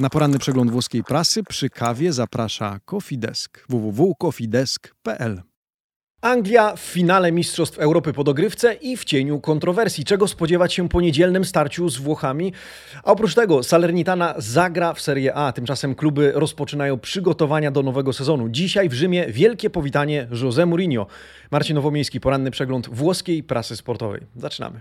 Na poranny przegląd włoskiej prasy przy kawie zaprasza Cofidesk www.cofidesk.pl. Anglia w finale Mistrzostw Europy po dogrywce i w cieniu kontrowersji. Czego spodziewać się po niedzielnym starciu z Włochami? A oprócz tego Salernitana zagra w Serie A. Tymczasem kluby rozpoczynają przygotowania do nowego sezonu. Dzisiaj w Rzymie wielkie powitanie José Mourinho. Marcin Nowomiejski, poranny przegląd włoskiej prasy sportowej. Zaczynamy.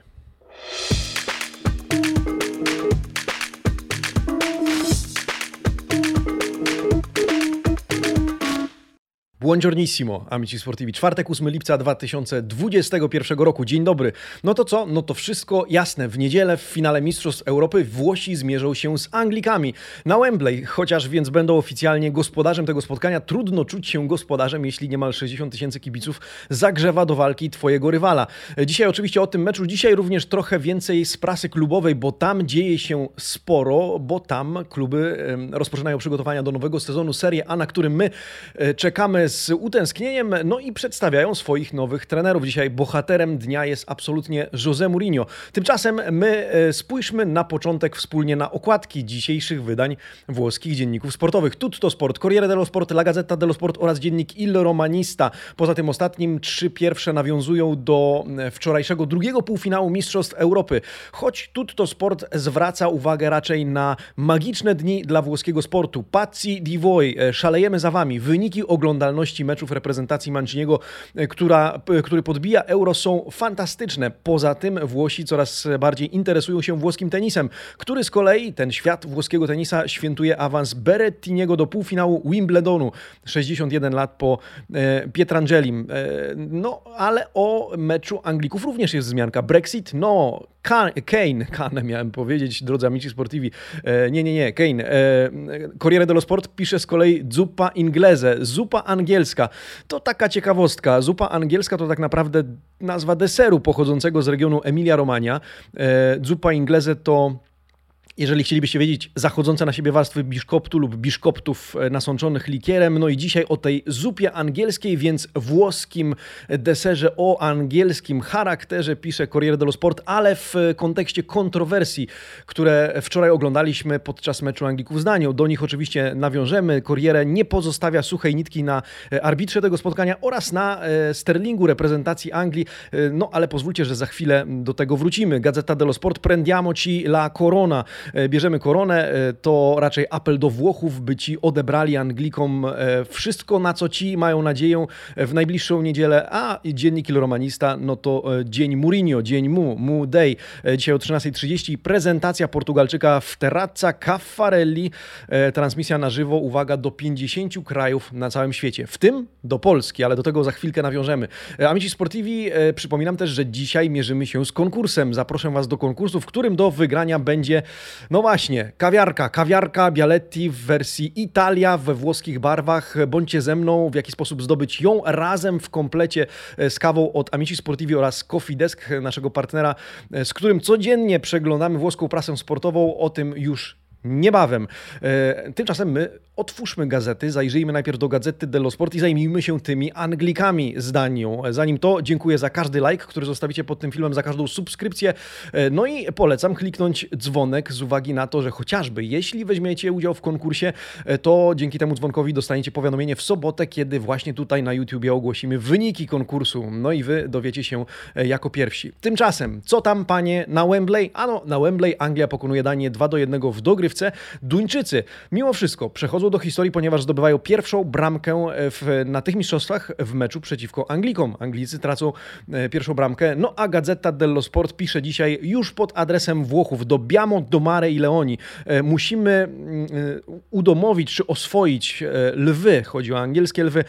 Buongiornissimo, amici sportivi. Czwartek, 8 lipca 2021 roku. Dzień dobry. No to co? No to wszystko jasne. W niedzielę w finale Mistrzostw Europy Włosi zmierzą się z Anglikami na Wembley. Chociaż więc będą oficjalnie gospodarzem tego spotkania, trudno czuć się gospodarzem, jeśli niemal 60 tysięcy kibiców zagrzewa do walki twojego rywala. Dzisiaj oczywiście o tym meczu. Dzisiaj również trochę więcej z prasy klubowej, bo tam dzieje się sporo, bo tam kluby rozpoczynają przygotowania do nowego sezonu Serie A, na którym my e, czekamy z utęsknieniem, no i przedstawiają swoich nowych trenerów. Dzisiaj bohaterem dnia jest absolutnie José Mourinho. Tymczasem my e, spójrzmy na początek wspólnie na okładki dzisiejszych wydań włoskich dzienników sportowych. Tutto Sport, Corriere dello Sport, La Gazzetta dello Sport oraz dziennik Il Romanista. Poza tym ostatnim trzy pierwsze nawiązują do e, wczorajszego drugiego półfinału Mistrzostw Europy. Choć Tutto Sport zwraca uwagę raczej na magiczne dni dla włoskiego sportu. Pazzi di voi, e, szalejemy za wami. Wyniki oglądalności meczów reprezentacji Manciniego, e, która, który podbija euro, są fantastyczne. Poza tym Włosi coraz bardziej interesują się włoskim tenisem, który z kolei, ten świat włoskiego tenisa, świętuje awans Berettiniego do półfinału Wimbledonu. 61 lat po e, Pietrangelim. E, no, ale o meczu Anglików również jest wzmianka. Brexit? No, Kane, Kane miałem powiedzieć, drodzy amici sportivi. E, nie, nie, nie, Kane. E, Corriere dello Sport pisze z kolei zupa inglese, zupa angielska. To taka ciekawostka. Zupa angielska to tak naprawdę nazwa deseru pochodzącego z regionu Emilia-Romagna. E, zupa inglese to jeżeli chcielibyście wiedzieć, zachodzące na siebie warstwy biszkoptu lub biszkoptów e, nasączonych likierem. No i dzisiaj o tej zupie angielskiej, więc włoskim deserze o angielskim charakterze pisze Corriere dello Sport, ale w kontekście kontrowersji, które wczoraj oglądaliśmy podczas meczu Anglików z Danią. Do nich oczywiście nawiążemy. Corriere nie pozostawia suchej nitki na e, arbitrze tego spotkania oraz na e, Sterlingu reprezentacji Anglii. No ale pozwólcie, że za chwilę do tego wrócimy. Gazeta dello Sport, prendiamo ci la corona. E, bierzemy koronę, e, to raczej apel do Włochów, by ci odebrali Anglikom e, wszystko, na co ci mają nadzieję w najbliższą niedzielę, a dziennik Il Romanista, no to dzień Mourinho, dzień Mu, Mu Day. Dzisiaj o 13.30 prezentacja Portugalczyka w Terrazza Caffarelli. Transmisja na żywo, uwaga, do 50 krajów na całym świecie, w tym do Polski, ale do tego za chwilkę nawiążemy. Amici Sportivi, przypominam też, że dzisiaj mierzymy się z konkursem. Zaproszę Was do konkursu, w którym do wygrania będzie no właśnie, kawiarka, kawiarka Bialetti w wersji Italia we włoskich barwach. Bądźcie ze mną, w jaki sposób zdobyć ją razem w komplecie e, z kawą od Amici Sportivi oraz Coffee Desk, naszego partnera, e, z którym codziennie przeglądamy włoską prasę sportową. O tym już niebawem. E, tymczasem my otwórzmy gazety, zajrzyjmy najpierw do gazety dello Sport i zajmijmy się tymi Anglikami z Danią. Zanim to, dziękuję za każdy like, który zostawicie pod tym filmem, za każdą subskrypcję. E, no i polecam kliknąć dzwonek z uwagi na to, że chociażby jeśli weźmiecie udział w konkursie, e, to dzięki temu dzwonkowi dostaniecie powiadomienie w sobotę, kiedy właśnie tutaj na YouTubie ogłosimy wyniki konkursu. No i wy dowiecie się jako pierwsi. Tymczasem, co tam panie na Wembley? Ano, na Wembley Anglia pokonuje Danię 2 do 1 w dogrywce rozgrywce. Duńczycy mimo wszystko przechodzą do historii, ponieważ zdobywają pierwszą bramkę w, na tych mistrzostwach w meczu przeciwko Anglikom. Anglicy tracą e, pierwszą bramkę. No a Gazeta dello Sport pisze dzisiaj już pod adresem Włochów do Biamo, do Mare i Leoni. E, musimy mm, e, udomowić czy oswoić lwy, chodzi o angielskie lwy.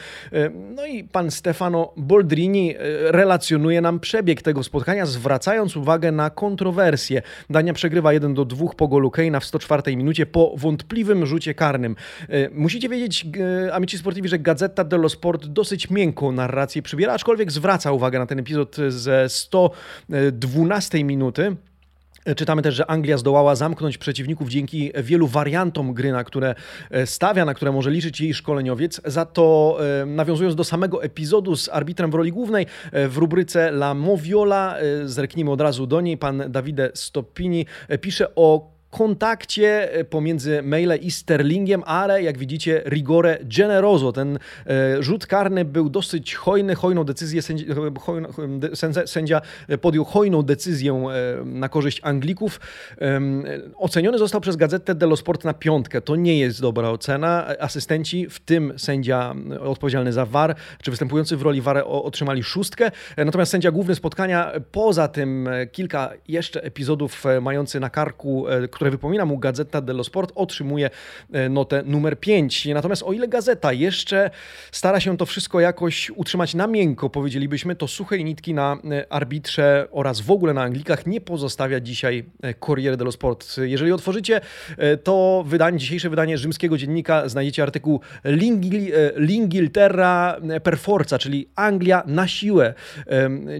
No i pan Stefano Boldrini relacjonuje nam przebieg tego spotkania, zwracając uwagę na kontrowersje. Dania przegrywa 1 do 2 po golu Keina w 104 minucie po wątpliwym rzucie karnym. E, musicie wiedzieć, e, amici sportivi, że Gazeta dello Sport dosyć miękką narrację przybiera, aczkolwiek zwraca uwagę na ten epizod ze 112 minuty. E, czytamy też, że Anglia zdołała zamknąć przeciwników dzięki wielu wariantom gry, na które stawia, na które może liczyć jej szkoleniowiec. Za to nawiązując do samego epizodu z arbitrem w roli głównej, w rubryce La Moviola, zerknijmy od razu do niej, pan Davide Stoppini pisze o kontakcie pomiędzy Maile i Sterlingiem, ale jak widzicie rigore generoso. Ten rzut karny był dosyć hojny, hojną decyzję sędzia, sędzia podjął hojną decyzję na korzyść Anglików. Oceniony został przez Gazetę dello Sport na piątkę. To nie jest dobra ocena. Asystenci, w tym sędzia odpowiedzialny za VAR, czy występujący w roli VAR otrzymali szóstkę. Natomiast sędzia główny spotkania, poza tym kilka jeszcze epizodów mający na karku, które wypomina mu Gazeta dello Sport, otrzymuje notę numer 5. Natomiast o ile Gazeta jeszcze stara się to wszystko jakoś utrzymać na miękko, powiedzielibyśmy, to suchej nitki na arbitrze oraz w ogóle na Anglikach nie pozostawia dzisiaj Corriere dello Sport. Jeżeli otworzycie to wydanie, dzisiejsze wydanie rzymskiego dziennika, znajdziecie artykuł L'Ingilterra per forza, czyli Anglia na siłę.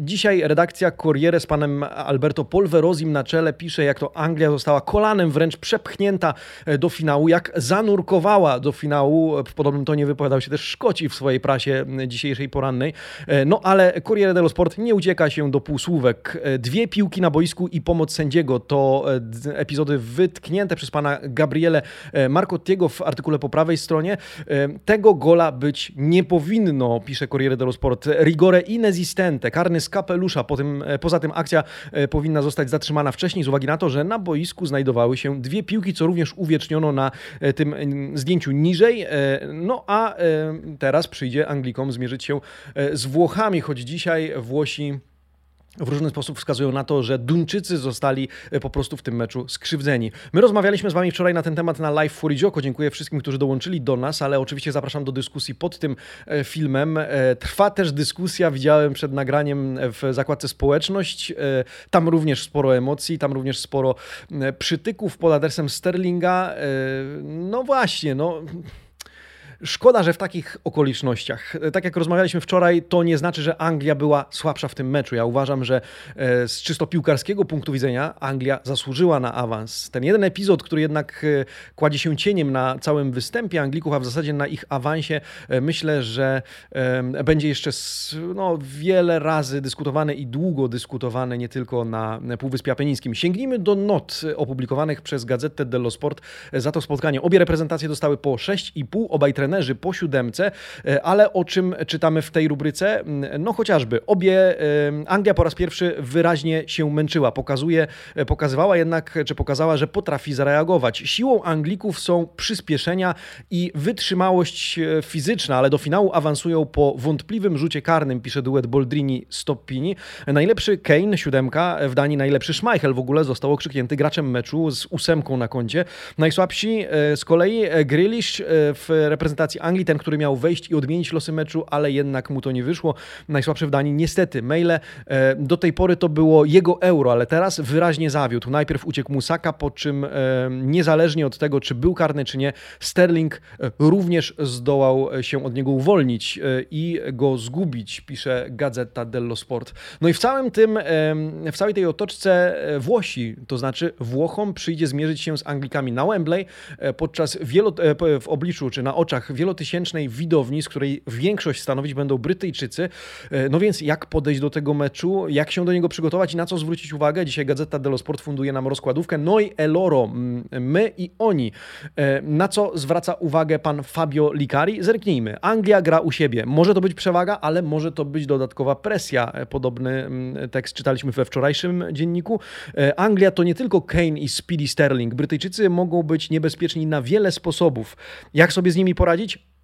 Dzisiaj redakcja Corriere z panem Alberto Polverozim na czele pisze, jak to Anglia została wręcz przepchnięta do finału, jak zanurkowała do finału. W podobnym tonie wypowiadał się też Szkoci w swojej prasie dzisiejszej porannej. No ale Corriere dello Sport nie ucieka się do półsłówek. Dwie piłki na boisku i pomoc sędziego to epizody wytknięte przez pana Gabriele Marcottiego w artykule po prawej stronie. Tego gola być nie powinno, pisze Corriere dello Sport. Rigore inesistente, karny z kapelusza. Po tym, poza tym akcja powinna zostać zatrzymana wcześniej z uwagi na to, że na boisku znajdowały się dwie piłki, co również uwieczniono na tym zdjęciu niżej. No a teraz przyjdzie Anglikom zmierzyć się z Włochami, choć dzisiaj Włosi w różny sposób wskazują na to, że Duńczycy zostali e, po prostu w tym meczu skrzywdzeni. My rozmawialiśmy z Wami wczoraj na ten temat na live Furidzioko. Dziękuję wszystkim, którzy dołączyli do nas, ale oczywiście zapraszam do dyskusji pod tym e, filmem. E, trwa też dyskusja, widziałem przed nagraniem w zakładce społeczność. Tam również sporo emocji, tam również sporo przytyków pod adresem Sterlinga. No właśnie, no Szkoda, że w takich okolicznościach, tak jak rozmawialiśmy wczoraj, to nie znaczy, że Anglia była słabsza w tym meczu. Ja uważam, że e, z czysto piłkarskiego punktu widzenia Anglia zasłużyła na awans. Ten jeden epizod, który jednak e, kładzie się cieniem na całym występie Anglików, a w zasadzie na ich awansie, e, myślę, że będzie jeszcze no, wiele razy dyskutowany i długo dyskutowany, nie tylko na Półwyspie Apenińskim. Sięgnijmy do not opublikowanych przez Gazetę dello Sport za to spotkanie. Obie reprezentacje dostały po 6,5, obaj trenerzy trenerzy po siódemce, e, ale o czym czytamy w tej rubryce? Mm, no chociażby obie, e, Anglia po raz pierwszy wyraźnie się męczyła, pokazuje, e, pokazywała jednak, czy pokazała, że potrafi zareagować. Siłą Anglików są przyspieszenia i wytrzymałość fizyczna, ale do finału awansują po wątpliwym rzucie karnym, pisze duet Boldrini-Stoppini. Najlepszy Kane, siódemka, w Danii najlepszy Schmeichel w ogóle został okrzyknięty graczem meczu z ósemką na koncie. Najsłabsi z kolei Grealish w reprezentacji reprezentacji Anglii, ten, który miał wejść i odmienić losy meczu, ale jednak mu to nie wyszło. Najsłabszy w Danii niestety Maile. E, do tej pory to było jego euro, ale teraz wyraźnie zawiódł. Najpierw uciekł Musaka, po czym e, niezależnie od tego, czy był karny, czy nie, Sterling e, również zdołał się od niego uwolnić i go zgubić, pisze Gazeta dello Sport. No i w całym tym, w całej tej otoczce Włosi, to znaczy Włochom przyjdzie zmierzyć się z Anglikami na Wembley podczas wielo, w obliczu, czy na oczach wielotysięcznej widowni, z której większość stanowić będą Brytyjczycy. E, no więc jak podejść do tego meczu, jak się do niego przygotować i na co zwrócić uwagę? Dzisiaj Gazeta dello Sport funduje nam rozkładówkę Noi e loro, my i oni. E, na co zwraca uwagę pan Fabio Licari? Zerknijmy. Anglia gra u siebie. Może to być przewaga, ale może to być dodatkowa presja. Podobny tekst czytaliśmy we wczorajszym dzienniku. Anglia to nie tylko Kane i Speedy Sterling. Brytyjczycy mogą być niebezpieczni na wiele sposobów. Jak sobie z nimi poradzić?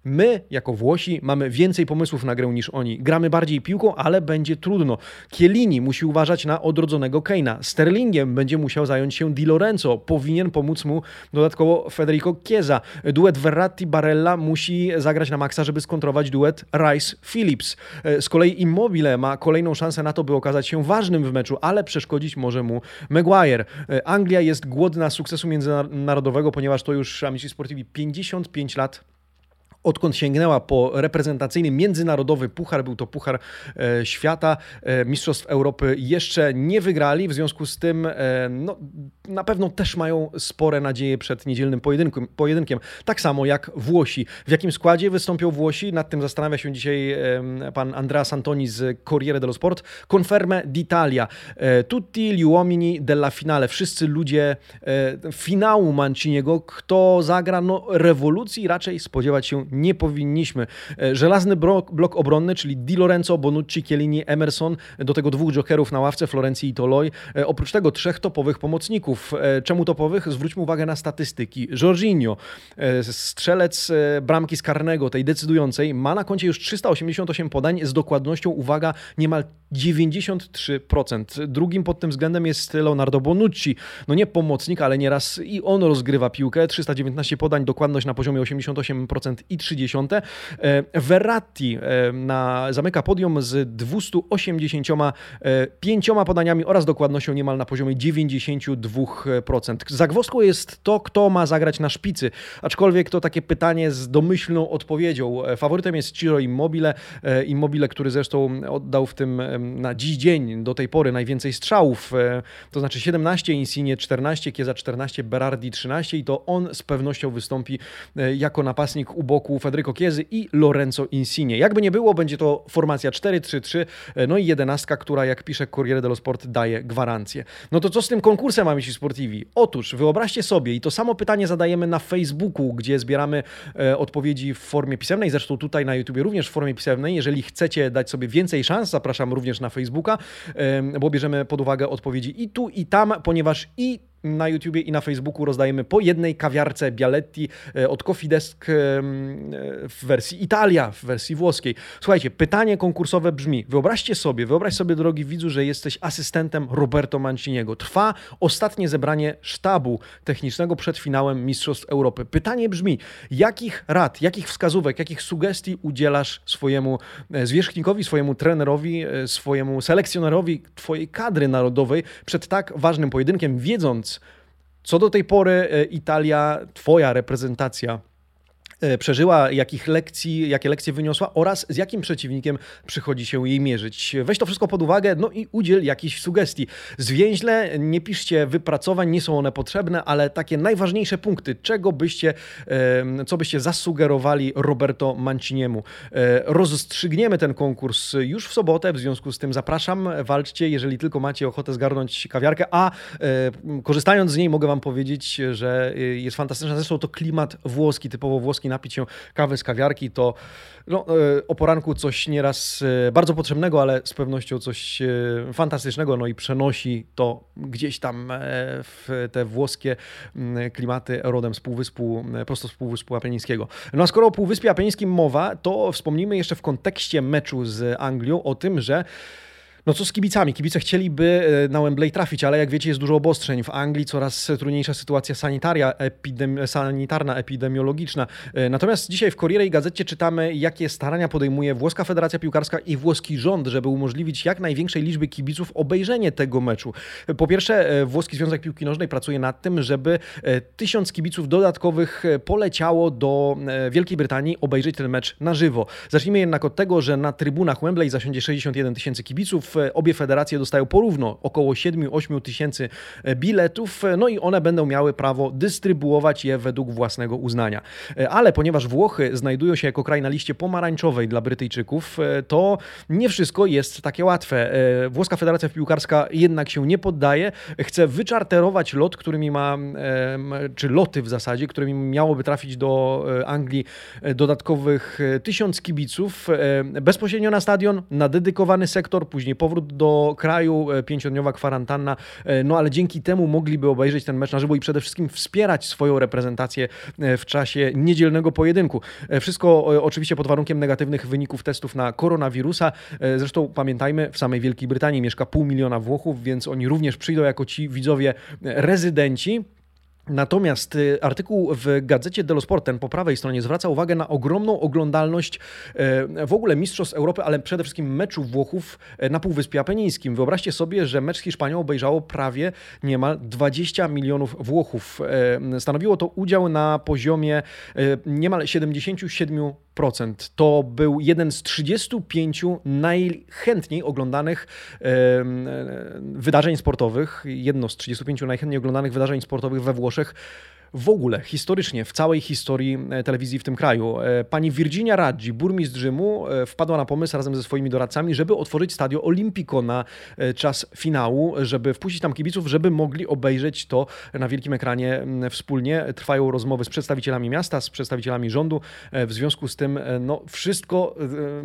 My, jako Włosi, mamy więcej pomysłów na grę niż oni. Gramy bardziej piłką, ale będzie trudno. Chiellini musi uważać na odrodzonego Keina. Sterlingiem będzie musiał zająć się Di Lorenzo. Powinien pomóc mu dodatkowo Federico Chiesa. Duet Verratti-Barella musi zagrać na maksa, żeby skontrować duet Rice-Phillips. E, z kolei Immobile ma kolejną szansę na to, by okazać się ważnym w meczu, ale przeszkodzić może mu Maguire. E, Anglia jest głodna sukcesu międzynarodowego, ponieważ to już Amici Sportivi 55 lat odkąd sięgnęła po reprezentacyjny międzynarodowy puchar, był to Puchar e, Świata, e, Mistrzostw Europy jeszcze nie wygrali, w związku z tym e, no, na pewno też mają spore nadzieje przed niedzielnym pojedynkiem, pojedynkiem. Tak samo jak Włosi. W jakim składzie wystąpią Włosi? Nad tym zastanawia się dzisiaj pan Andrea Santoni z Corriere dello Sport. Conferme d'Italia. Tutti gli uomini della finale. Wszyscy ludzie finału Manciniego. Kto zagra? No rewolucji raczej spodziewać się powinniśmy. E, żelazny blok, blok obronny, czyli Di Lorenzo, Bonucci, Chiellini, Emerson, do tego dwóch jokerów na ławce, Florencji i Toloi. E, oprócz tego trzech topowych pomocników. E, czemu topowych? Zwróćmy uwagę na statystyki. Jorginho, strzelec bramki z karnego, tej decydującej, ma na koncie już 388 podań z dokładnością, uwaga, niemal 93%. Drugim pod tym względem jest Leonardo Bonucci. No nie pomocnik, ale nieraz i on rozgrywa piłkę. 319 podań, dokładność na poziomie 88% i 30. E, Verratti e, na, zamyka podium z 285 podaniami oraz dokładnością niemal na poziomie 92%. Zagwozdką jest to, kto ma zagrać na szpicy, aczkolwiek to takie pytanie z domyślną odpowiedzią. E, faworytem jest Ciro Immobile, Immobile, który zresztą oddał w tym na dziś dzień do tej pory najwięcej strzałów, to znaczy 17, Insigne 14, Kieza 14, Berardi 13 i to on z pewnością wystąpi jako napastnik u boku Federico Chiesy i Lorenzo Insigne. Jakby nie było, będzie to formacja 4-3-3, no i jedenastka, która jak pisze Corriere dello Sport daje gwarancję. No to co z tym konkursem, amici sportivi? Otóż wyobraźcie sobie, i to samo pytanie zadajemy na Facebooku, gdzie zbieramy e, odpowiedzi w formie pisemnej, zresztą tutaj na YouTube również w formie pisemnej. Jeżeli chcecie dać sobie więcej szans, zapraszam również na Facebooka, e, bo bierzemy pod uwagę odpowiedzi i tu, i tam, ponieważ i na YouTubie i na Facebooku rozdajemy po jednej kawiarce Bialetti e, od Coffee Desk e, w wersji Italia, w wersji włoskiej. Słuchajcie, pytanie konkursowe brzmi: wyobraźcie sobie, wyobraź sobie, drogi widzu, że jesteś asystentem Roberto Manciniego. Trwa ostatnie zebranie sztabu technicznego przed finałem Mistrzostw Europy. Pytanie brzmi: jakich rad, jakich wskazówek, jakich sugestii udzielasz swojemu e, zwierzchnikowi, swojemu trenerowi, swojemu selekcjonerowi twojej kadry narodowej przed tak ważnym pojedynkiem, wiedząc, co do tej pory e, Italia, twoja reprezentacja przeżyła, jakich lekcji, jakie lekcje wyniosła oraz z jakim przeciwnikiem przychodzi się jej mierzyć. Weź to wszystko pod uwagę, no i udziel jakichś sugestii. Zwięźle, nie piszcie wypracowań, nie są one potrzebne, ale takie najważniejsze punkty, czego byście, co byście zasugerowali Roberto Manciniemu. E, rozstrzygniemy ten konkurs już w sobotę, w związku z tym zapraszam, walczcie, jeżeli tylko macie ochotę zgarnąć kawiarkę, a e, korzystając z niej mogę Wam powiedzieć, że jest fantastyczna, zresztą to klimat włoski, typowo włoski napić się kawy z kawiarki, to no, e, o poranku coś nieraz e, bardzo potrzebnego, ale z pewnością coś e, fantastycznego, no i przenosi to gdzieś tam w te włoskie klimaty rodem z Półwyspu, prosto z Półwyspu Apenińskiego. No a skoro o Półwyspie Apenińskim mowa, to wspomnijmy jeszcze w kontekście meczu z Anglią o tym, że no co z kibicami? Kibice chcieliby e, na Wembley trafić, ale jak wiecie jest dużo obostrzeń. W Anglii coraz trudniejsza sytuacja sanitaria, epidemi sanitarna, epidemiologiczna. E, natomiast dzisiaj w Corriere i Gazecie czytamy, jakie starania podejmuje Włoska Federacja Piłkarska i włoski rząd, żeby umożliwić jak największej liczby kibiców obejrzenie tego meczu. Po pierwsze, e, Włoski Związek Piłki Nożnej pracuje nad tym, żeby tysiąc kibiców dodatkowych poleciało do Wielkiej Brytanii obejrzeć ten mecz na żywo. Zacznijmy jednak od tego, że na trybunach Wembley zasiądzie 61 tysięcy kibiców. E, obie federacje dostają porówno około 7-8 tysięcy e, biletów, e, no i one będą miały prawo dystrybuować je według własnego uznania. Ale ponieważ Włochy znajdują się jako kraj na liście pomarańczowej dla Brytyjczyków, to nie wszystko jest takie łatwe. Włoska Federacja Piłkarska jednak się nie poddaje, chce wyczarterować lot, którymi ma, czy loty w zasadzie, którymi miałoby trafić do Anglii dodatkowych tysiąc kibiców bezpośrednio na stadion, na dedykowany sektor, później po powrót do kraju, e, pięciodniowa kwarantanna, e, no ale dzięki temu mogliby obejrzeć ten mecz na żywo i przede wszystkim wspierać swoją reprezentację e, w czasie niedzielnego pojedynku. Wszystko oczywiście pod warunkiem negatywnych wyników testów na koronawirusa. Zresztą pamiętajmy, w samej Wielkiej Brytanii mieszka pół miliona Włochów, więc oni również przyjdą jako ci widzowie rezydenci. Natomiast y, artykuł w gazecie Dello Sport, ten po prawej stronie, zwraca uwagę na ogromną oglądalność w ogóle Mistrzostw Europy, ale przede wszystkim meczu Włochów na Półwyspie Apenińskim. Wyobraźcie sobie, że mecz z Hiszpanią obejrzało prawie niemal 20 milionów Włochów. Stanowiło to udział na poziomie niemal 77%. To był jeden z 35 najchętniej oglądanych wydarzeń sportowych, jedno z 35 najchętniej oglądanych wydarzeń sportowych we Włoszech w ogóle, historycznie, w całej historii e, telewizji w tym kraju. E, pani Virginia Raggi, burmistrz Rzymu, e, wpadła na pomysł razem ze swoimi doradcami, żeby otworzyć stadio Olimpico na czas finału, żeby wpuścić tam kibiców, żeby mogli obejrzeć to na wielkim ekranie wspólnie. Trwają rozmowy z przedstawicielami miasta, z przedstawicielami rządu. W związku z tym no, wszystko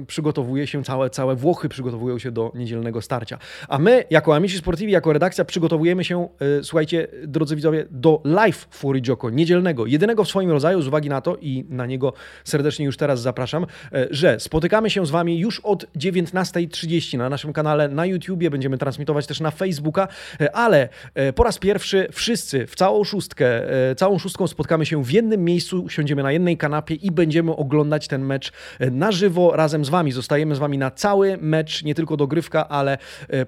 przygotowuje się, całe, całe Włochy przygotowują się do niedzielnego starcia. A my, jako Amici Sportivi, jako redakcja, przygotowujemy się, słuchajcie, drodzy widzowie, do live Fury Joko niedzielnego, jedynego w swoim rodzaju z uwagi na to i na niego serdecznie już teraz zapraszam, e, że spotykamy się z Wami już od 19.30 na naszym kanale na YouTubie, będziemy transmitować też na Facebooka, e, ale e, po raz pierwszy wszyscy w całą szóstkę, całą szóstką spotkamy się w jednym miejscu, siądziemy na jednej kanapie i będziemy oglądać ten mecz na żywo razem z Wami. Zostajemy z Wami na cały mecz, nie tylko dogrywka, ale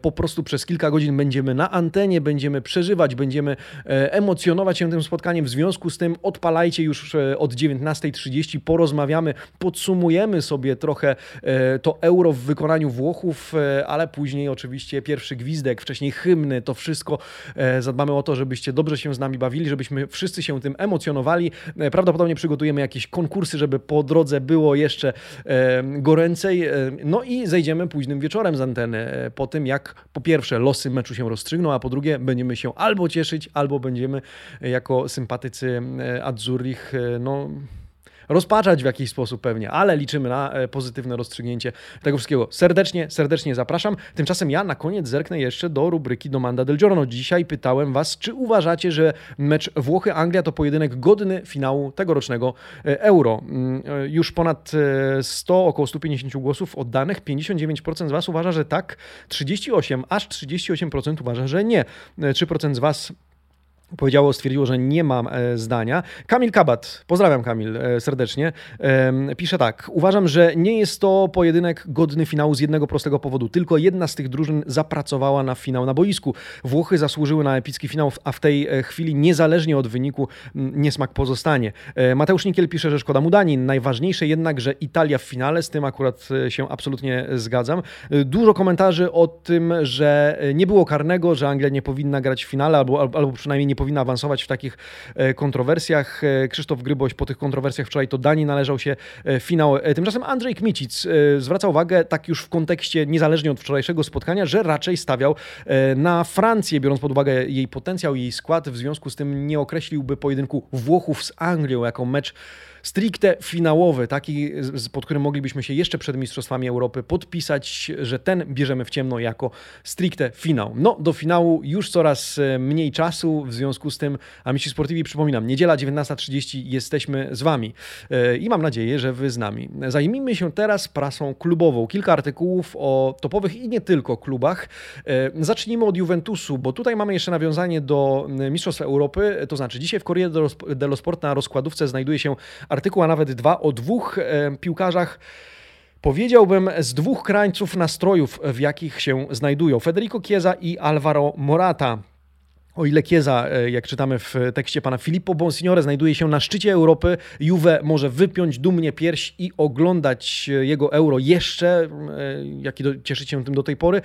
po prostu przez kilka godzin będziemy na antenie, będziemy przeżywać, będziemy emocjonować się tym spotkaniem w związku z tym odpalajcie już e, od 19.30, porozmawiamy, podsumujemy sobie trochę e, to euro w wykonaniu Włochów, e, ale później oczywiście pierwszy gwizdek, wcześniej hymny, to wszystko zadbamy o to, żebyście dobrze się z nami bawili, żebyśmy wszyscy się tym emocjonowali. Prawdopodobnie przygotujemy jakieś konkursy, żeby po drodze było jeszcze goręcej. No i zejdziemy późnym wieczorem z anteny po tym, jak po pierwsze losy meczu się rozstrzygną, a po drugie będziemy się albo cieszyć, albo będziemy jako sympatycy sympatycy e, Azzurrich, e, no rozpaczać w jakiś sposób pewnie, ale liczymy na e, pozytywne rozstrzygnięcie tego wszystkiego. Serdecznie, serdecznie zapraszam. Tymczasem ja na koniec zerknę jeszcze do rubryki Domanda del Giorno. Dzisiaj pytałem Was, czy uważacie, że mecz Włochy-Anglia to pojedynek godny finału tegorocznego Euro. Mm, już ponad 100, około 150 głosów oddanych, 59% z Was uważa, że tak, 38, aż 38% uważa, że nie. 3% z Was powiedziało, stwierdziło, że nie mam e, zdania. Kamil Kabat, pozdrawiam Kamil e, serdecznie, pisze tak. Uważam, że nie jest to pojedynek godny finału z jednego prostego powodu. Tylko jedna z tych drużyn zapracowała na finał na boisku. Włochy zasłużyły na epicki finał, a w tej e, chwili niezależnie od wyniku niesmak pozostanie. Mateusz Nikiel pisze, że szkoda mu Danin. Najważniejsze jednak, że Italia w finale, z tym akurat się absolutnie zgadzam. Dużo komentarzy o tym, że nie było karnego, że Anglia nie powinna grać w finale, albo, albo przynajmniej nie powinna powinna awansować w takich e, kontrowersjach. E, Krzysztof Gryboś po tych kontrowersjach wczoraj to Dani należał się e, finał. Tymczasem Andrzej Kmicic zwraca uwagę, tak już w kontekście niezależnie od wczorajszego spotkania, że raczej stawiał na Francję, biorąc pod uwagę jej potencjał, jej skład. W związku z tym nie określiłby pojedynku Włochów z Anglią jako mecz stricte finałowy, taki, pod którym moglibyśmy się jeszcze przed Mistrzostwami Europy podpisać, że ten bierzemy w ciemno jako stricte finał. No, do finału już coraz e, mniej czasu, w związku z tym Amici Sportivi, przypominam, niedziela 19.30 jesteśmy z Wami e, i mam nadzieję, że Wy z nami. Zajmijmy się teraz prasą klubową. Kilka artykułów o topowych i nie tylko klubach. E, zacznijmy od Juventusu, bo tutaj mamy jeszcze nawiązanie do Mistrzostw Europy, to znaczy dzisiaj w Corriere dello Sport na rozkładówce znajduje się artykuł, a nawet dwa, o dwóch e, piłkarzach powiedziałbym, z dwóch krańców nastrojów, w jakich się znajdują. Federico Chiesa i Alvaro Morata. O ile Kieza, e, jak czytamy w tekście pana Filippo Bonsignore, znajduje się na szczycie Europy, Juve może wypiąć dumnie pierś i oglądać e, jego euro jeszcze, e, jaki cieszy się tym do tej pory.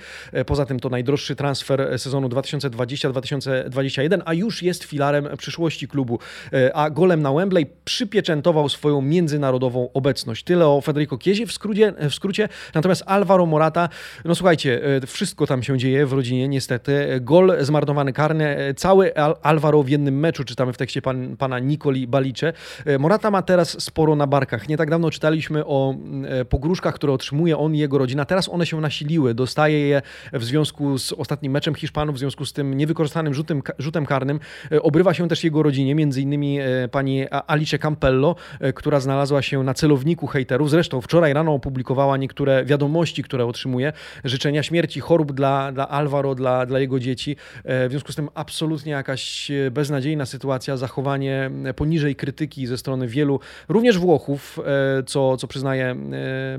Poza tym to najdroższy transfer sezonu 2020-2021, a już jest filarem przyszłości klubu. A golem na Wembley przypieczętował swoją międzynarodową obecność. Tyle o Federico Kiezie w skrócie, w skrócie. Natomiast Alvaro Morata, no słuchajcie, wszystko tam się dzieje w rodzinie niestety. Gol zmarnowany karny, cały Al Alvaro w jednym meczu, czytamy w tekście pan, pana Nikoli Balicze. E, Morata ma teraz sporo na barkach. Nie tak dawno czytaliśmy o e, pogróżkach, które otrzymuje on i jego rodzina. Teraz one się nasiliły. Dostaje je w związku z ostatnim meczem Hiszpanów, w związku z tym niewykorzystanym rzutem, rzutem karnym. E, obrywa się też jego rodzinie, między innymi pani Alice Campello, która znalazła się na celowniku hejterów. Zresztą wczoraj rano opublikowała niektóre wiadomości, które otrzymuje. Życzenia śmierci, chorób dla, dla Alvaro, dla, dla jego dzieci. W związku z tym absolutnie absolutnie jakaś beznadziejna sytuacja, zachowanie poniżej krytyki ze strony wielu, również Włochów, co, co przyznaje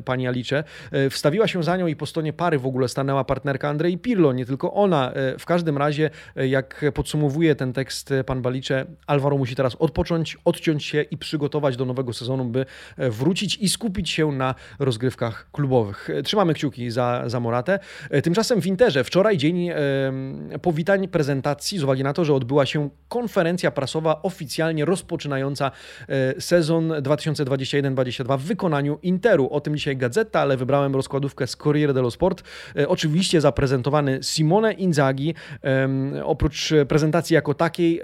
pani Alice. Wstawiła się za nią i po stronie pary w ogóle stanęła partnerka Andrei Pirlo, nie tylko ona. W każdym razie, jak podsumowuje ten tekst pan Balicze, Alvaro musi teraz odpocząć, odciąć się i przygotować do nowego sezonu, by wrócić i skupić się na rozgrywkach klubowych. Trzymamy kciuki za, za Moratę. Tymczasem w Interze wczoraj dzień e, powitań prezentacji z uwagi na to, że odbyła się konferencja prasowa oficjalnie rozpoczynająca e, sezon 2021-2022 w wykonaniu Interu. O tym dzisiaj gazeta, ale wybrałem rozkładówkę z Corriere dello Sport. E, oczywiście zaprezentowany Simone Inzaghi. Oprócz prezentacji jako takiej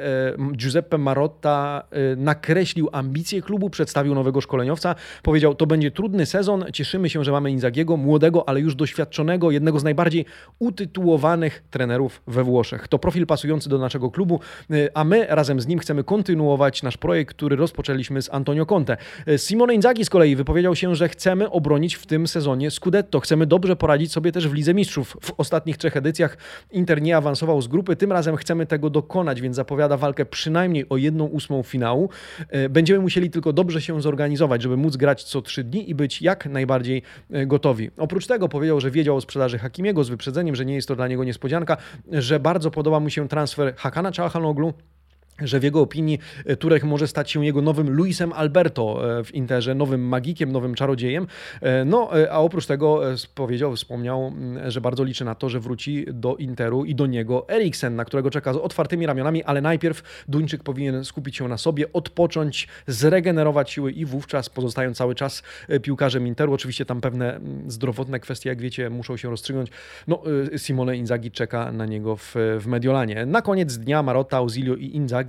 Giuseppe Marotta nakreślił ambicje klubu, przedstawił nowego szkoleniowca. Powiedział, to będzie trudny sezon, cieszymy się, że mamy Inzagiego, młodego, ale już doświadczonego, jednego z najbardziej utytułowanych trenerów we Włoszech. To profil pasujący do naszego klubu, y, a my razem z nim chcemy kontynuować nasz projekt, który rozpoczęliśmy z Antonio Conte. Y, Simone Inzaghi z kolei wypowiedział się, że chcemy obronić w tym sezonie Scudetto. Chcemy dobrze poradzić sobie też w Lidze Mistrzów. W ostatnich trzech edycjach Inter nie awansował z grupy, tym razem chcemy tego dokonać, więc zapowiada walkę przynajmniej o jedną ósmą finału. Y, będziemy musieli tylko dobrze się zorganizować, żeby móc grać co trzy dni i być jak najbardziej gotowi. Oprócz tego powiedział, że wiedział o sprzedaży Hakimiego z wyprzedzeniem, że nie jest to dla niego niespodzianka, że bardzo podoba mu się transfer transfer Hakan Çalhanoğlu że w jego opinii e, Turek może stać się jego nowym Luisem Alberto e, w Interze, nowym magikiem, nowym czarodziejem. E, no, a oprócz tego powiedział, wspomniał, że bardzo liczy na to, że wróci do Interu i do niego Eriksen, na którego czeka z otwartymi ramionami, ale najpierw Duńczyk powinien skupić się na sobie, odpocząć, zregenerować siły i wówczas pozostając cały czas piłkarzem Interu. Oczywiście tam pewne zdrowotne kwestie, jak wiecie, muszą się rozstrzygnąć. No, Simone Inzaghi czeka na niego w, w Mediolanie. Na koniec dnia Marotta, Ausilio i Inzaghi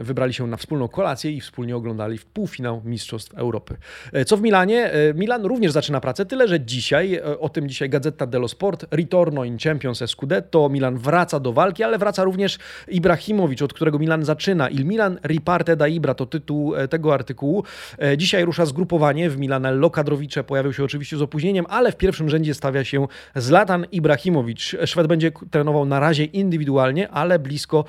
wybrali się na wspólną kolację i wspólnie oglądali w półfinał Mistrzostw Europy. E, co w Milanie? E, Milan również zaczyna pracę, tyle że dzisiaj, e, o tym dzisiaj Gazeta dello Sport, ritorno in Champions Scudetto, Milan wraca do walki, ale wraca również Ibrahimowicz, od którego Milan zaczyna. Il Milan riparte da Ibra to tytuł tego artykułu. Dzisiaj rusza zgrupowanie w Milanello. Kadrowicze pojawił się oczywiście z opóźnieniem, ale w pierwszym rzędzie stawia się Zlatan Ibrahimowicz. Szwed będzie trenował na razie indywidualnie, ale blisko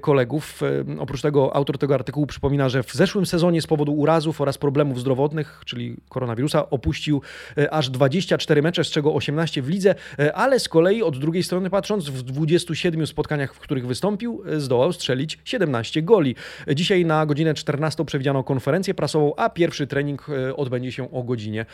kolegów oprócz tego autor tego artykułu przypomina, że w zeszłym sezonie z powodu urazów oraz problemów zdrowotnych, czyli koronawirusa, opuścił e, aż 24 mecze, z czego 18 w lidze, e, ale z kolei od drugiej strony patrząc, w 27 spotkaniach, w których wystąpił, e, zdołał strzelić 17 goli. Dzisiaj na godzinę 14 przewidziano konferencję prasową, a pierwszy trening odbędzie się o godzinie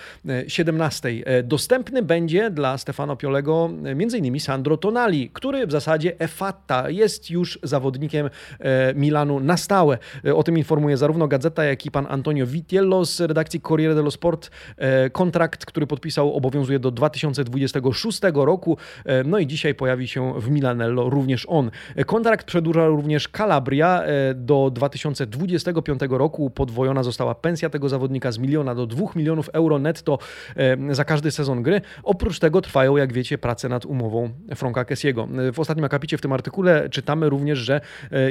17. Dostępny będzie dla Stefano Piolego m.in. Sandro Tonali, który w zasadzie efata jest już zawodnikiem E, Milanu na stałe. E, o tym informuje zarówno gazeta, jak i pan Antonio Vitiello z redakcji Corriere dello Sport. E, kontrakt, który podpisał, obowiązuje do 2026 roku. No i dzisiaj pojawi się w Milanello również on. Kontrakt przedłuża również Calabria do 2025 roku. Podwojona została pensja tego zawodnika z miliona do 2 milionów euro netto za każdy sezon gry. Oprócz tego trwają, jak wiecie, prace nad umową Franka Kessiego. W ostatnim akapicie w tym artykule czytamy również, że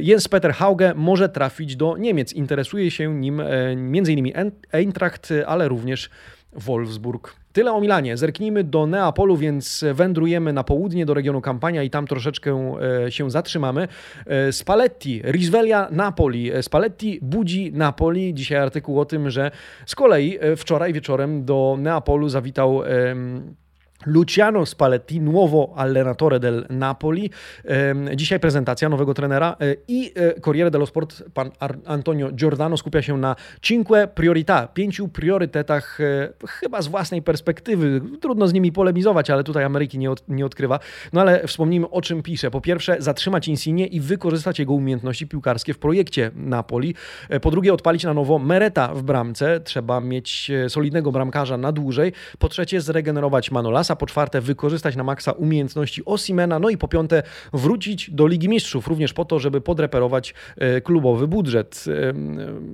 Jens Peter Hauge może trafić do Niemiec. Interesuje się nim e, m.in. Eintracht, ale również Wolfsburg. Tyle o Milanie. Zerknijmy do Neapolu, więc wędrujemy na południe do regionu Kampania i tam troszeczkę e, się zatrzymamy. E, Spalletti, Risvelia Napoli. Spalletti budzi Napoli. Dzisiaj artykuł o tym, że z kolei wczoraj wieczorem do Neapolu zawitał Luciano Spalletti, nuovo allenatore del Napoli. Dzisiaj prezentacja nowego trenera e, i e, Corriere dello Sport, pan Antonio Giordano skupia się na cinque priorità, pięciu priorytetach, e, chyba z własnej perspektywy. Trudno z nimi polemizować, ale tutaj Ameryki nie, od, nie odkrywa. No ale wspomnijmy o czym pisze. Po pierwsze, zatrzymać Insigne i wykorzystać jego umiejętności piłkarskie w projekcie Napoli. Po drugie, odpalić na nowo Mereta w bramce. Trzeba mieć solidnego bramkarza na dłużej. Po trzecie, zregenerować Manolasa po czwarte wykorzystać na maksa umiejętności Osimena, no i po piąte wrócić do Ligi Mistrzów, również po to, żeby podreperować e, klubowy budżet. E,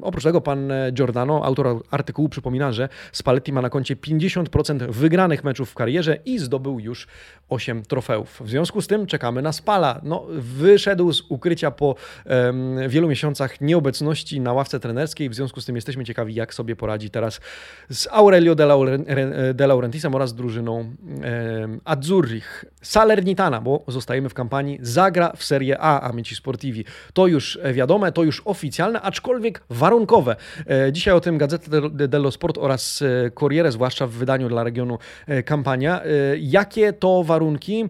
oprócz tego pan Giordano, autor artykułu, przypomina, że Spalletti ma na koncie 50% wygranych meczów w karierze i zdobył już 8 trofeów. W związku z tym czekamy na Spala. No, wyszedł z ukrycia po um, wielu miesiącach nieobecności na ławce trenerskiej, w związku z tym jesteśmy ciekawi, jak sobie poradzi teraz z Aurelio De, Laurent De Laurentisem oraz drużyną Azzurrich, Salernitana, bo zostajemy w kampanii, zagra w Serie A Amici Sportivi. To już wiadome, to już oficjalne, aczkolwiek warunkowe. Dzisiaj o tym Gazeta dello Sport oraz Corriere, zwłaszcza w wydaniu dla regionu kampania. Jakie to warunki?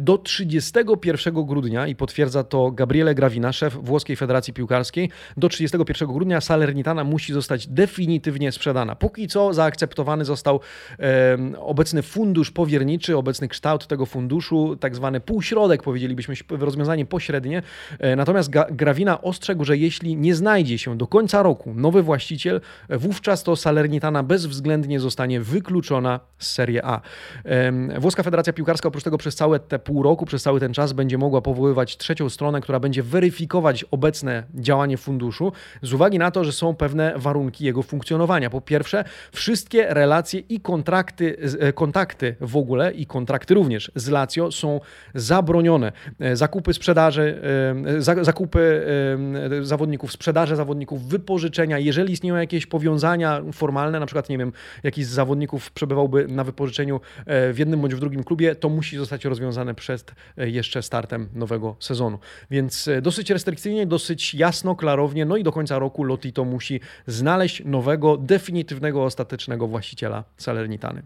Do 31 grudnia, i potwierdza to Gabriele Gravina, szef włoskiej Federacji Piłkarskiej, do 31 grudnia Salernitana musi zostać definitywnie sprzedana. Póki co zaakceptowany został obecny fundusz powierniczy, obecny kształt tego funduszu, tak zwany półśrodek, powiedzielibyśmy, rozwiązanie pośrednie. E, natomiast Gravina ostrzegł, że jeśli nie znajdzie się do końca roku nowy właściciel, wówczas to Salernitana bezwzględnie zostanie wykluczona z Serie A. Włoska Federacja Piłkarska oprócz tego przez całe te pół roku, przez cały ten czas będzie mogła powoływać trzecią stronę, która będzie weryfikować obecne działanie funduszu z uwagi na to, że są pewne warunki jego funkcjonowania. Po pierwsze, wszystkie relacje i kontrakty, e, kontakty w ogóle i kontrakty również z Lazio są zabronione. E, zakupy sprzedaży, e, zakupy zawodników, sprzedaże zawodników, wypożyczenia, jeżeli istnieją jakieś powiązania formalne, na przykład, nie wiem, jakiś z zawodników przebywałby na wypożyczeniu w jednym bądź w drugim klubie, to musi zostać rozwiązane przed jeszcze startem nowego sezonu. Więc dosyć restrykcyjnie, dosyć jasno, klarownie, no i do końca roku Lotito musi znaleźć nowego, definitywnego, ostatecznego właściciela Salernitany.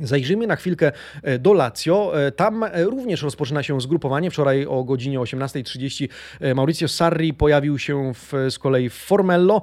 Zajrzyjmy na chwilkę e, do Lazio. E, tam e, również rozpoczyna się zgrupowanie. Wczoraj o godzinie 18.30 Mauricio Sarri pojawił się w, z kolei w Formello.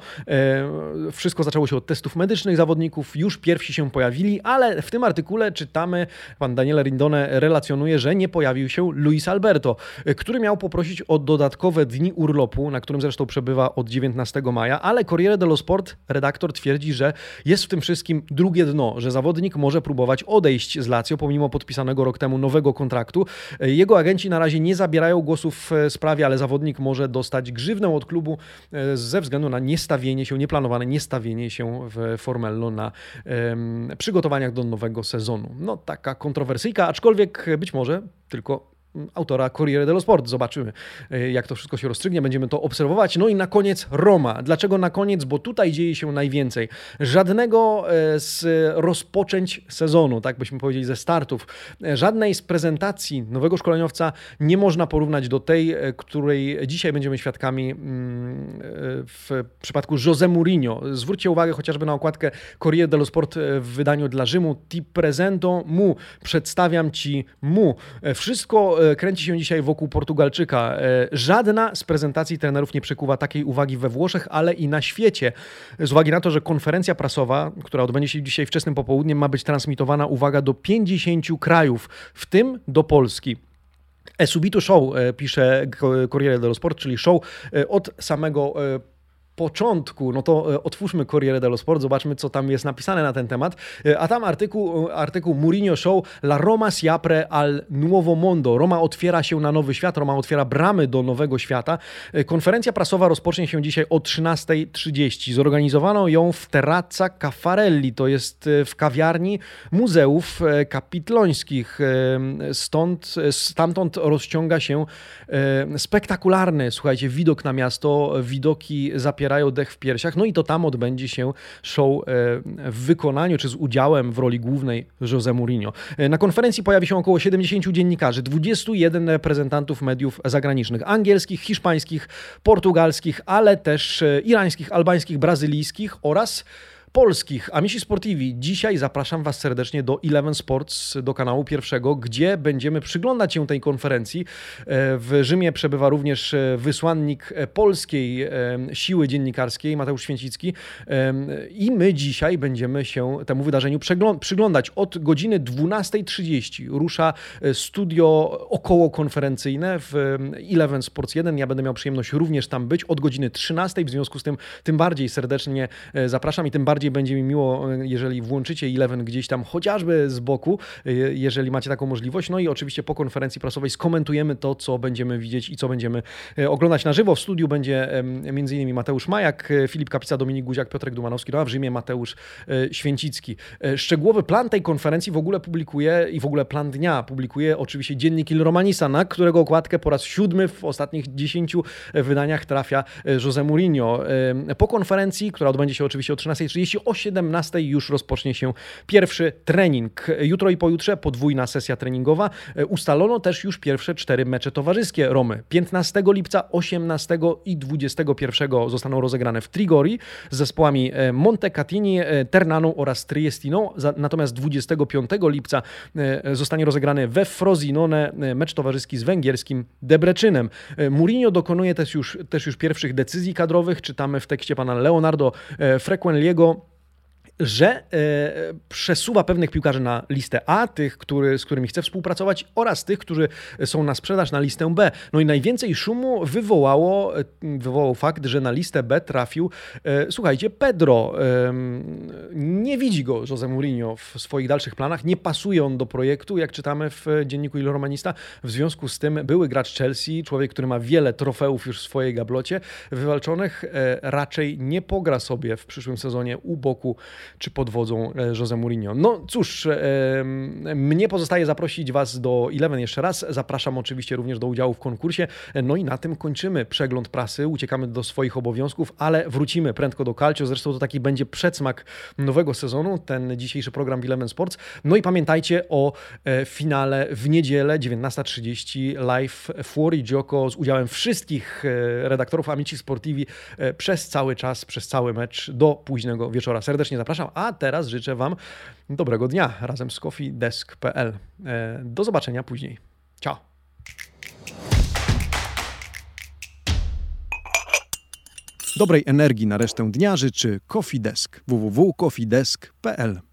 Wszystko zaczęło się od testów medycznych zawodników. Już pierwsi się pojawili, ale w tym artykule czytamy, pan Daniele Rindone relacjonuje, że nie pojawił się Luis Alberto, który miał poprosić o dodatkowe dni urlopu, na którym zresztą przebywa od 19 maja, ale Corriere dello Sport redaktor twierdzi, że jest w tym wszystkim drugie dno, że zawodnik może próbować odejść z Lazio pomimo podpisanego rok temu nowego kontraktu. Jego agenci na razie nie zabierają głosów w sprawie, ale zawodnik może dostać grzywnę od klubu e, ze względu na niestawienie się, nieplanowane niestawienie się w Formello na um, przygotowaniach do nowego sezonu. No taka kontrowersyjka, aczkolwiek być może tylko autora Corriere dello Sport. Zobaczymy, e, jak to wszystko się rozstrzygnie, będziemy to obserwować. No i na koniec Roma. Dlaczego na koniec? Bo tutaj dzieje się najwięcej. Żadnego e, z rozpoczęć sezonu, tak byśmy powiedzieli, ze startów, e, żadnej z prezentacji nowego szkoleniowca nie można porównać do tej, której dzisiaj będziemy świadkami mm, w przypadku José Mourinho. Zwróćcie uwagę chociażby na okładkę Corriere dello Sport w wydaniu dla Rzymu. Ti presento mu, przedstawiam ci mu. Wszystko kręci się dzisiaj wokół Portugalczyka. E, żadna z prezentacji trenerów nie przykuwa takiej uwagi we Włoszech, ale i na świecie. Z uwagi na to, że konferencja prasowa, która odbędzie się dzisiaj wczesnym popołudniem, ma być transmitowana, uwaga, do 50 krajów, w tym do Polski. Esubitu Show, e, pisze Corriere dello Sport, czyli show e, od samego początku, no to e, otwórzmy Corriere dello Sport, zobaczmy, co tam jest napisane na ten temat. E, a tam artykuł, e, artykuł Mourinho Show La Roma si apre al nuovo mondo. Roma otwiera się na nowy świat, Roma otwiera bramy do nowego świata. Konferencja prasowa rozpocznie się dzisiaj o 13.30. Zorganizowano ją w Terrazza Caffarelli, to jest w kawiarni Muzeów Kapitlońskich. Stąd, stamtąd rozciąga się spektakularny, słuchajcie, widok na miasto, widoki zapierają zapierają dech w piersiach. No i to tam odbędzie się show e, w wykonaniu czy z udziałem w roli głównej Jose Mourinho. E, na konferencji pojawi się około 70 dziennikarzy, 21 reprezentantów mediów zagranicznych, angielskich, hiszpańskich, portugalskich, ale też e, irańskich, albańskich, brazylijskich oraz polskich. Amici Sportivi, dzisiaj zapraszam Was serdecznie do Eleven Sports, do kanału pierwszego, gdzie będziemy przyglądać się tej konferencji. E, w Rzymie przebywa również e, wysłannik e, polskiej siły dziennikarskiej, Mateusz Święcicki i my dzisiaj będziemy się temu wydarzeniu przyglądać. Od godziny 12.30 rusza studio okołokonferencyjne w Eleven Sports 1. Ja będę miał przyjemność również tam być od godziny 13. W związku z tym tym bardziej serdecznie zapraszam i tym bardziej bardziej będzie mi miło, e, jeżeli włączycie Eleven gdzieś tam chociażby z boku, e, jeżeli macie taką możliwość. No i oczywiście po konferencji prasowej skomentujemy to, co będziemy widzieć i co będziemy e, oglądać na żywo. W studiu będzie m.in. Mateusz Majak, Filip Kapica, Dominik Guziak, Piotrek Dumanowski, no a w Rzymie Mateusz Święcicki. Szczegółowy plan tej konferencji w ogóle publikuje i w ogóle plan dnia publikuje oczywiście dziennik Il Romanista, na którego okładkę po raz siódmy w ostatnich dziesięciu wydaniach trafia Jose Mourinho. Po konferencji, która odbędzie się oczywiście o 13.30, 30. O 17 już rozpocznie się pierwszy trening. Jutro i pojutrze podwójna sesja treningowa. Ustalono też już pierwsze cztery mecze towarzyskie Romy. 15 lipca, 18 i 21 zostaną rozegrane w Trigori z zespołami Montecatini, Ternaną oraz Triestino. Natomiast 25 lipca zostanie rozegrany we Frosinone mecz towarzyski z węgierskim Debreczynem. Mourinho dokonuje też już, też już pierwszych decyzji kadrowych. Czytamy w tekście pana Leonardo Frequenliego że e, przesuwa pewnych piłkarzy na listę A, tych, który, z którymi chce współpracować, oraz tych, którzy są na sprzedaż na listę B. No i najwięcej szumu wywołało, e, wywołał fakt, że na listę B trafił, e, słuchajcie, Pedro. E, nie widzi go Jose Mourinho w swoich dalszych planach, nie pasuje on do projektu, jak czytamy w dzienniku Il Romanista. W związku z tym były gracz Chelsea, człowiek, który ma wiele trofeów już w swojej gablocie wywalczonych, e, raczej nie pogra sobie w przyszłym sezonie u boku czy pod wodzą e, Jose Mourinho. No cóż, e, mnie pozostaje zaprosić Was do Eleven jeszcze raz. Zapraszam oczywiście również do udziału w konkursie. No i na tym kończymy przegląd prasy, uciekamy do swoich obowiązków, ale wrócimy prędko do Calcio. Zresztą to taki będzie przedsmak nowego sezonu, ten dzisiejszy program Eleven Sports. No i pamiętajcie o e, finale w niedzielę 19.30 live Fuori Gioco z udziałem wszystkich redaktorów Amici Sportivi przez cały czas, przez cały mecz do późnego wieczora. Serdecznie zapraszam A teraz życzę Wam dobrego dnia razem z coffeedesk.pl. E, do zobaczenia później. Ciao. Dobrej energii na resztę dnia życzy Coffee Desk www.coffeedesk.pl